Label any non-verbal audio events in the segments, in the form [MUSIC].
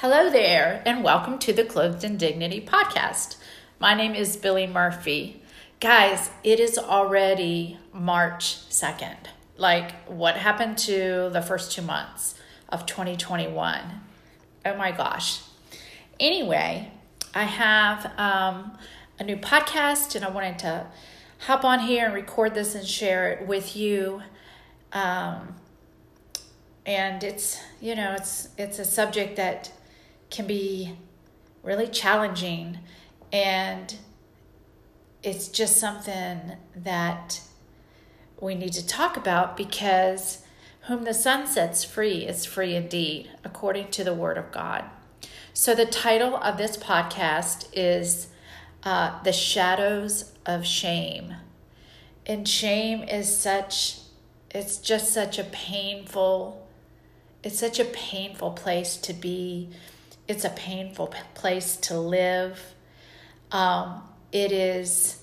Hello there, and welcome to the Clothed in Dignity podcast. My name is Billy Murphy. Guys, it is already March 2nd. Like, what happened to the first two months of 2021? Oh my gosh. Anyway, I have um, a new podcast, and I wanted to hop on here and record this and share it with you. Um, and it's you know it's it's a subject that can be really challenging and it's just something that we need to talk about because whom the Son sets free is free indeed, according to the Word of God. So, the title of this podcast is uh, The Shadows of Shame. And shame is such, it's just such a painful, it's such a painful place to be it's a painful place to live. Um, it is,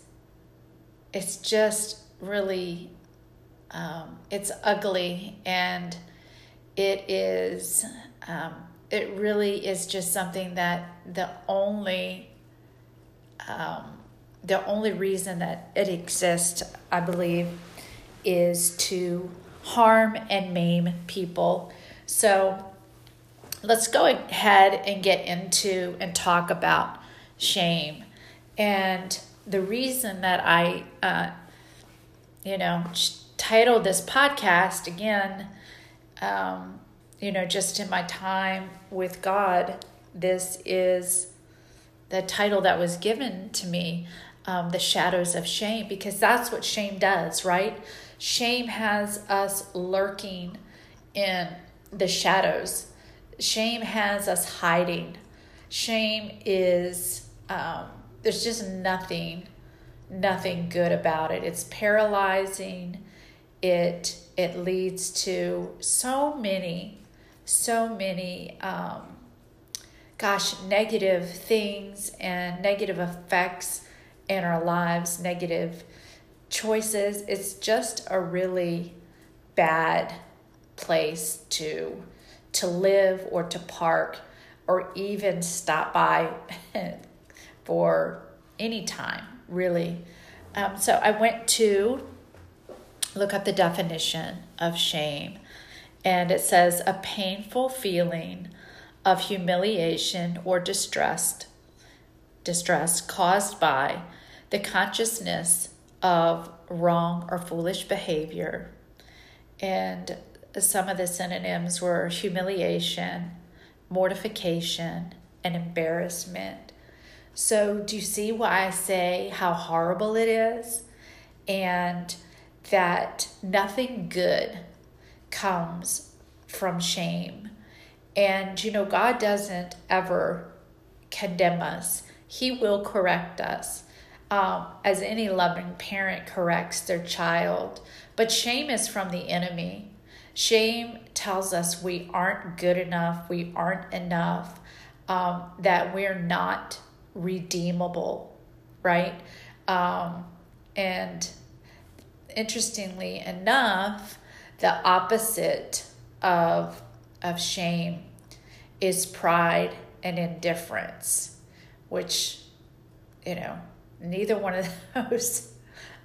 it's just really, um, it's ugly and it is, um, it really is just something that the only, um, the only reason that it exists, I believe, is to harm and maim people. So, let's go ahead and get into and talk about shame. And the reason that I, uh, you know, titled this podcast again, um, you know, just in my time with God, this is the title that was given to me, um, The Shadows of Shame, because that's what shame does, right? Shame has us lurking in the shadows shame has us hiding. Shame is, um, there's just nothing, nothing good about it. It's paralyzing. It, it leads to so many, so many, um, gosh, negative things and negative effects in our lives, negative choices. It's just a really bad place to to live or to park or even stop by [LAUGHS] for any time, really. Um, so I went to look up the definition of shame, and it says a painful feeling of humiliation or distress, distress caused by the consciousness of wrong or foolish behavior. And some of the synonyms were humiliation, mortification, and embarrassment. So, do you see why I say how horrible it is? And that nothing good comes from shame. And you know, God doesn't ever condemn us, He will correct us. Um, as any loving parent corrects their child. But shame is from the enemy. Shame tells us we aren't good enough, we aren't enough, um, that we're not redeemable, right? Um, and interestingly enough, the opposite of, of shame is pride and indifference, which, you know, neither one of [LAUGHS] those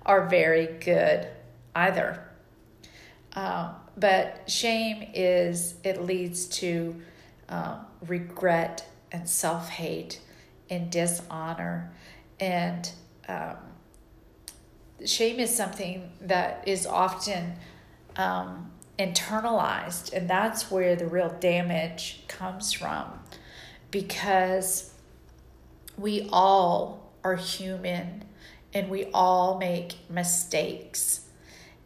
are very good either. Um, but shame is, it leads to um, regret and self hate and dishonor. And um, shame is something that is often um, internalized, and that's where the real damage comes from because we all are human and we all make mistakes.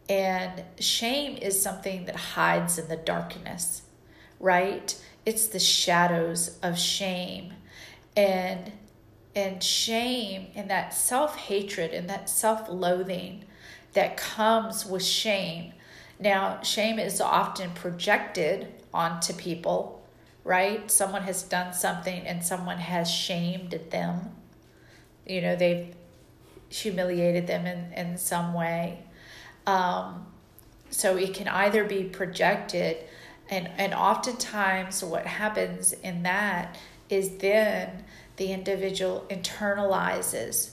And shame is something that hides in the darkness, right? It's the shadows of shame. And and shame and that self-hatred and that self-loathing that comes with shame. Now, shame is often projected onto people, right? Someone has done something and someone has shamed them. You know, they've humiliated them in, in some way. Um, so it can either be projected And, and oftentimes, what happens in that is then the individual internalizes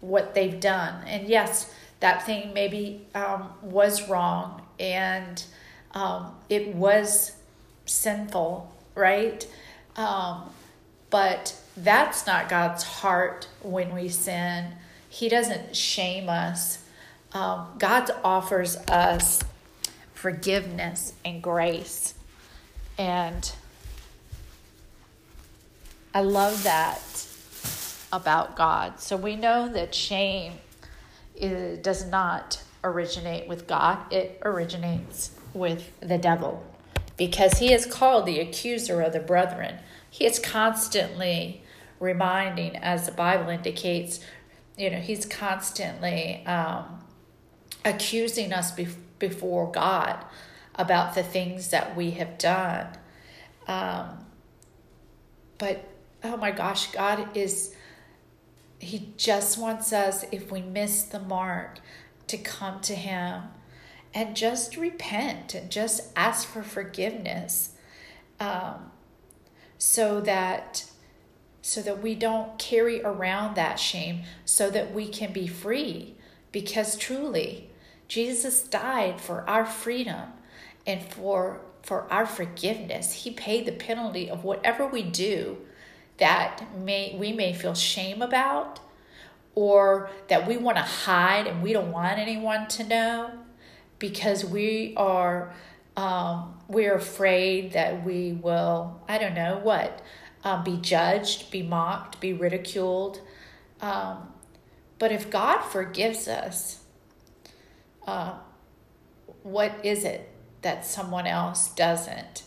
what they've done. And yes, that thing maybe um, was wrong and um, it was sinful, right? Um, but that's not God's heart when we sin. He doesn't shame us. Um, God offers us forgiveness and grace. And I love that about God. So we know that shame is, does not originate with God, it originates with the devil because he is called the accuser of the brethren. He is constantly reminding, as the Bible indicates, you know, he's constantly um, accusing us be- before God about the things that we have done. Um, but oh my gosh, God is, He just wants us, if we miss the mark, to come to Him and just repent and just ask for forgiveness um, so that so that we don't carry around that shame so that we can be free because truly jesus died for our freedom and for for our forgiveness. He paid the penalty of whatever we do that may we may feel shame about or that we want to hide and we don't want anyone to know because we are um, we're afraid that we will i don't know what um, be judged be mocked be ridiculed. Um, but if god forgives us uh, what is it that someone else doesn't?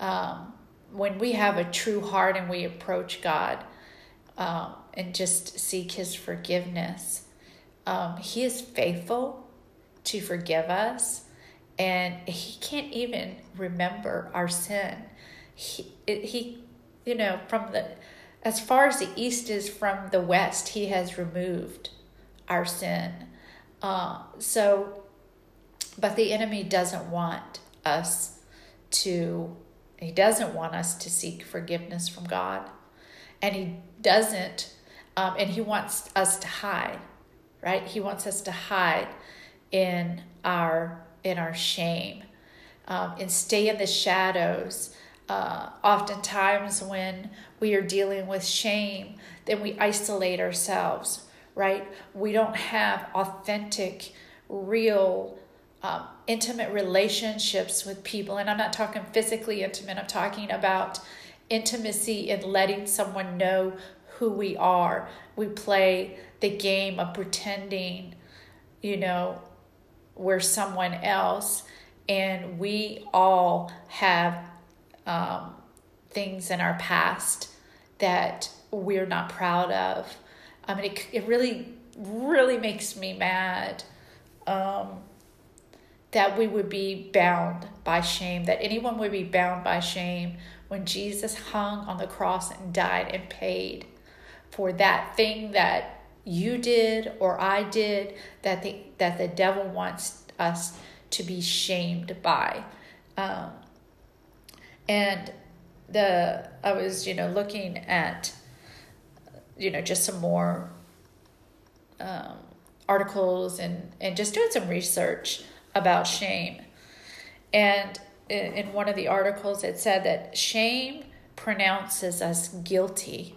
Um, when we have a true heart and we approach god um, and just seek his forgiveness um, he is faithful to forgive us and he can't even remember our sin. He, he you know from the as far as the east is from the west he has removed our sin uh, so but the enemy doesn't want us to he doesn't want us to seek forgiveness from god. And he doesn't um, and he wants us to hide right? He wants us to hide in our in our shame um, and stay in the shadows. Uh, oftentimes when we are dealing with shame then we isolate ourselves right? We don't have authentic real um, intimate relationships with people. And i'm not talking physically intimate i'm talking about intimacy in letting someone know who we are. We play the game of pretending you know we're someone else, and we all have um, things in our past that we're not proud of. I mean, it, it really, really makes me mad um, that we would be bound by shame, that anyone would be bound by shame when Jesus hung on the cross and died and paid for that thing that you did or I did that the that the devil wants us to be shamed by. Um, and the I was you know looking at you know just some more um, articles and and just doing some research about shame. And in, in one of the articles, it said that shame pronounces us guilty,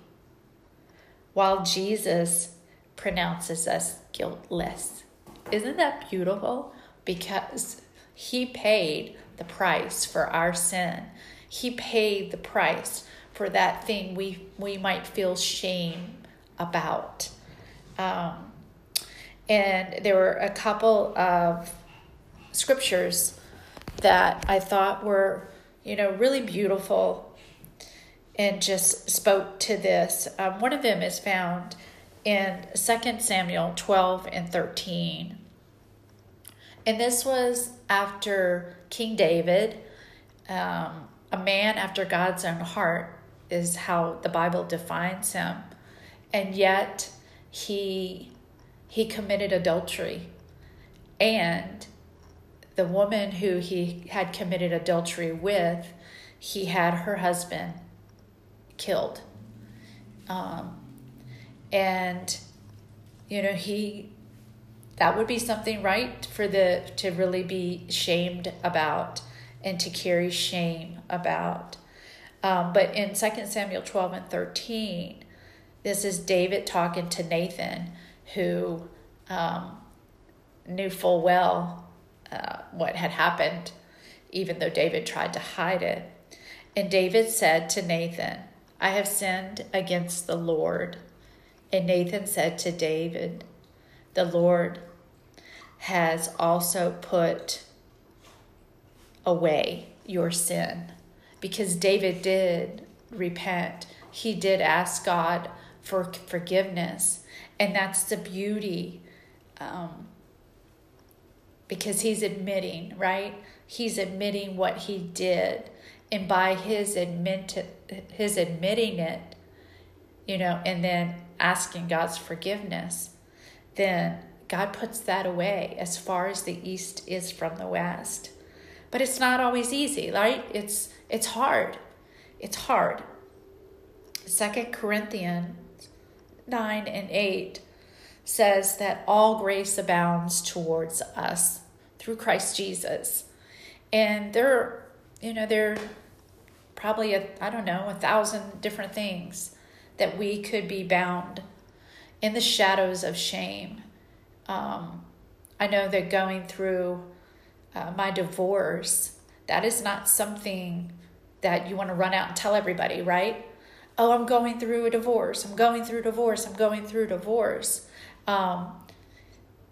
while Jesus pronounces us guiltless. Isn't that beautiful? Because he paid the price for our sin. He paid the price for that thing we, we might feel shame about. Um, and there were a couple of scriptures that I thought were, you know, really beautiful and just spoke to this. Um, one of them is found in 2 Samuel 12 and 13. And this was after King David, um, a man after God's own heart, is how the Bible defines him. And yet he he committed adultery. And the woman who he had committed adultery with, he had her husband killed. Um, and, you know, he, that would be something, right, for the, to really be shamed about and to carry shame about. Um, but in 2 Samuel 12 and 13, this is David talking to Nathan, who um, knew full well uh, what had happened, even though David tried to hide it. And David said to Nathan, I have sinned against the Lord. And Nathan said to David, The Lord has also put away your sin. Because David did repent, he did ask God for forgiveness. And that's the beauty. Um, because he's admitting, right? He's admitting what he did. And by his admit his admitting it, you know, and then asking God's forgiveness, then God puts that away as far as the east is from the west. But it's not always easy, right? It's it's hard. It's hard. Second Corinthians 9 and 8 says that all grace abounds towards us through Christ Jesus. And there, you know, there probably, a, I don't know, a thousand different things that we could be bound in the shadows of shame. Um, I know that going through uh, my divorce, that is not something that you want to run out and tell everybody, right? Oh, I'm going through a divorce. I'm going through divorce. I'm going through divorce. Um,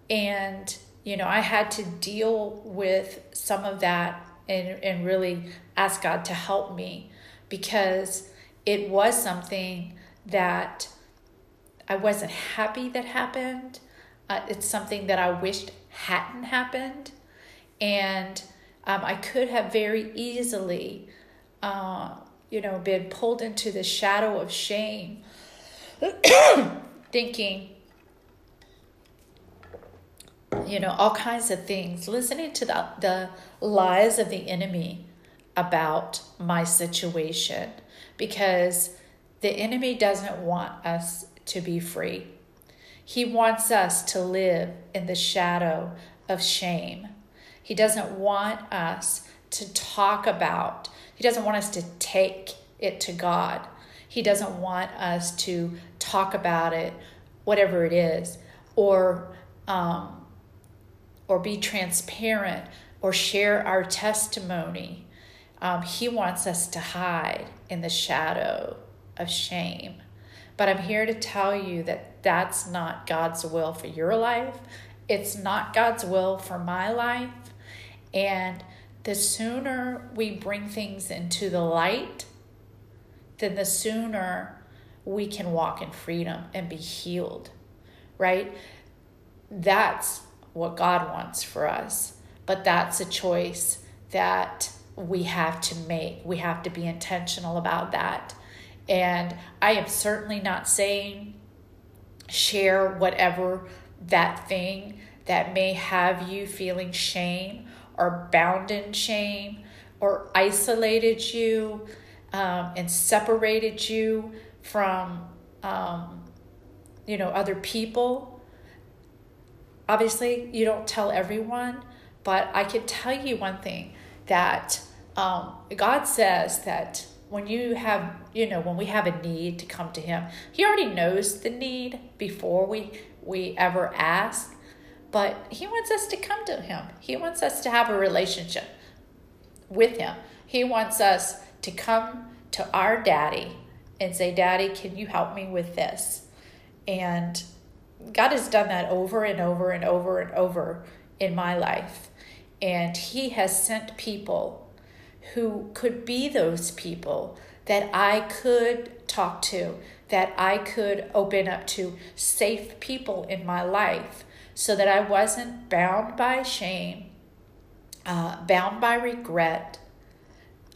and you know, I had to deal with some of that and, and really ask God to help me because it was something that I wasn't happy that happened. Uh, it's something that I wished hadn't happened. And um, I could have very easily, uh, you know, been pulled into the shadow of shame, [COUGHS] thinking, you know, all kinds of things, listening to the, the lies of the enemy about my situation because the enemy doesn't want us to be free. He wants us to live in the shadow of shame. He doesn't want us to talk about, he doesn't want us to take it to God. He doesn't want us to talk about it, whatever it is, or um, or be transparent or share our testimony. Um, he wants us to hide in the shadow of shame. But I'm here to tell you that that's not God's will for your life. It's not God's will for my life. And the sooner we bring things into the light, then the sooner we can walk in freedom and be healed, right? That's what God wants for us. But that's a choice that we have to make. We have to be intentional about that. And I am certainly not saying share whatever that thing that may have you feeling shame or bound in shame or isolated you um, and separated you from um, you know other people. Obviously you don't tell everyone but i can tell you one thing that um, god says that when you have you know when we have a need to come to him he already knows the need before we we ever ask but he wants us to come to him. He wants us to have a relationship with him. He wants us to come to our daddy and say daddy can you help me with this? And God has done that over and over and over and over in my life. And He has sent people who could be those people that I could talk to, that I could open up to, safe people in my life, so that I wasn't bound by shame, uh, bound by regret,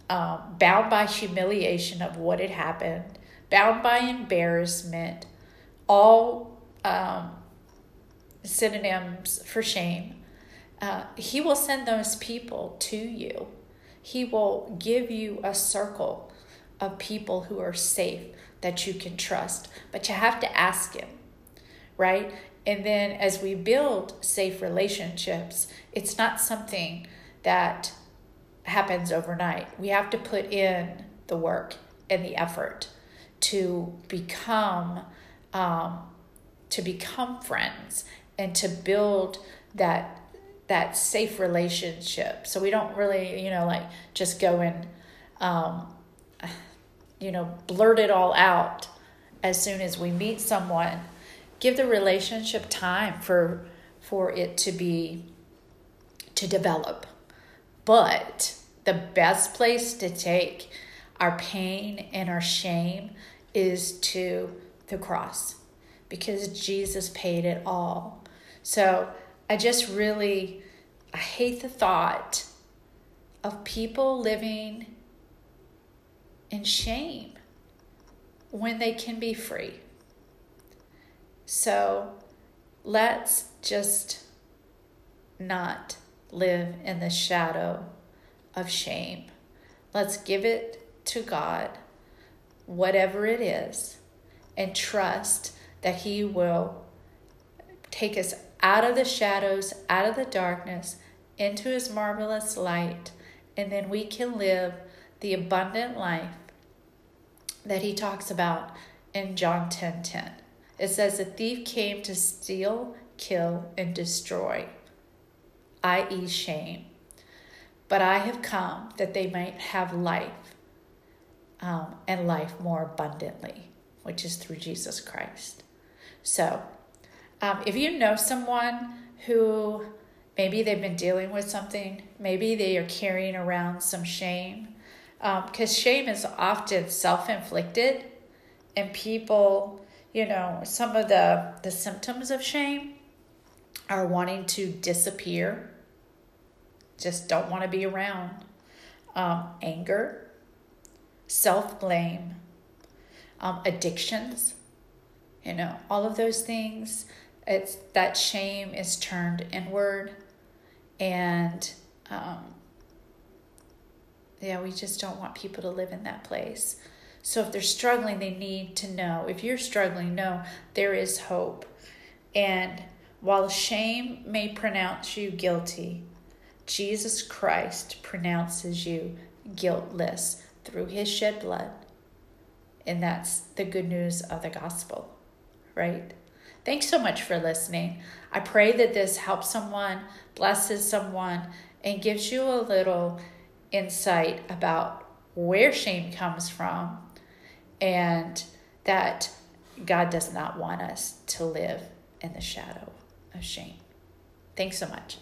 uh, bound by humiliation of what had happened, bound by embarrassment, all um, synonyms for shame. uh, He will send those people to you. He will give you a circle of people who are safe that you can trust, but you have to ask Him, right? And then as we build safe relationships, it's not something that happens overnight. We have to put in the work and the effort to become um, to become friends and to build that that safe relationship. So we don't really, you know, like just go and um, you know blurt it all out as soon as we meet someone. Give the relationship time for for it to be to develop. But the best place to take our pain and our shame is to the cross because Jesus paid it all. So I just really I hate the thought of people living in shame when they can be free. So let's just not live in the shadow of shame. Let's give it to God, whatever it is, and trust that He will take us out of the shadows, out of the darkness, into His marvelous light, and then we can live the abundant life that He talks about in John 10 10. It says, The thief came to steal, kill, and destroy, i.e., shame. But I have come that they might have life um, and life more abundantly, which is through Jesus Christ. So, um, if you know someone who maybe they've been dealing with something, maybe they are carrying around some shame, because um, shame is often self inflicted, and people, you know, some of the, the symptoms of shame are wanting to disappear just don't want to be around. Um, anger, self blame, um, addictions, you know, all of those things. It's that shame is turned inward, and um, yeah, we just don't want people to live in that place. So if they're struggling, they need to know. If you're struggling, know there is hope. And while shame may pronounce you guilty, Jesus Christ pronounces you guiltless through his shed blood. And that's the good news of the gospel, right? Thanks so much for listening. I pray that this helps someone, blesses someone, and gives you a little insight about where shame comes from and that God does not want us to live in the shadow of shame. Thanks so much.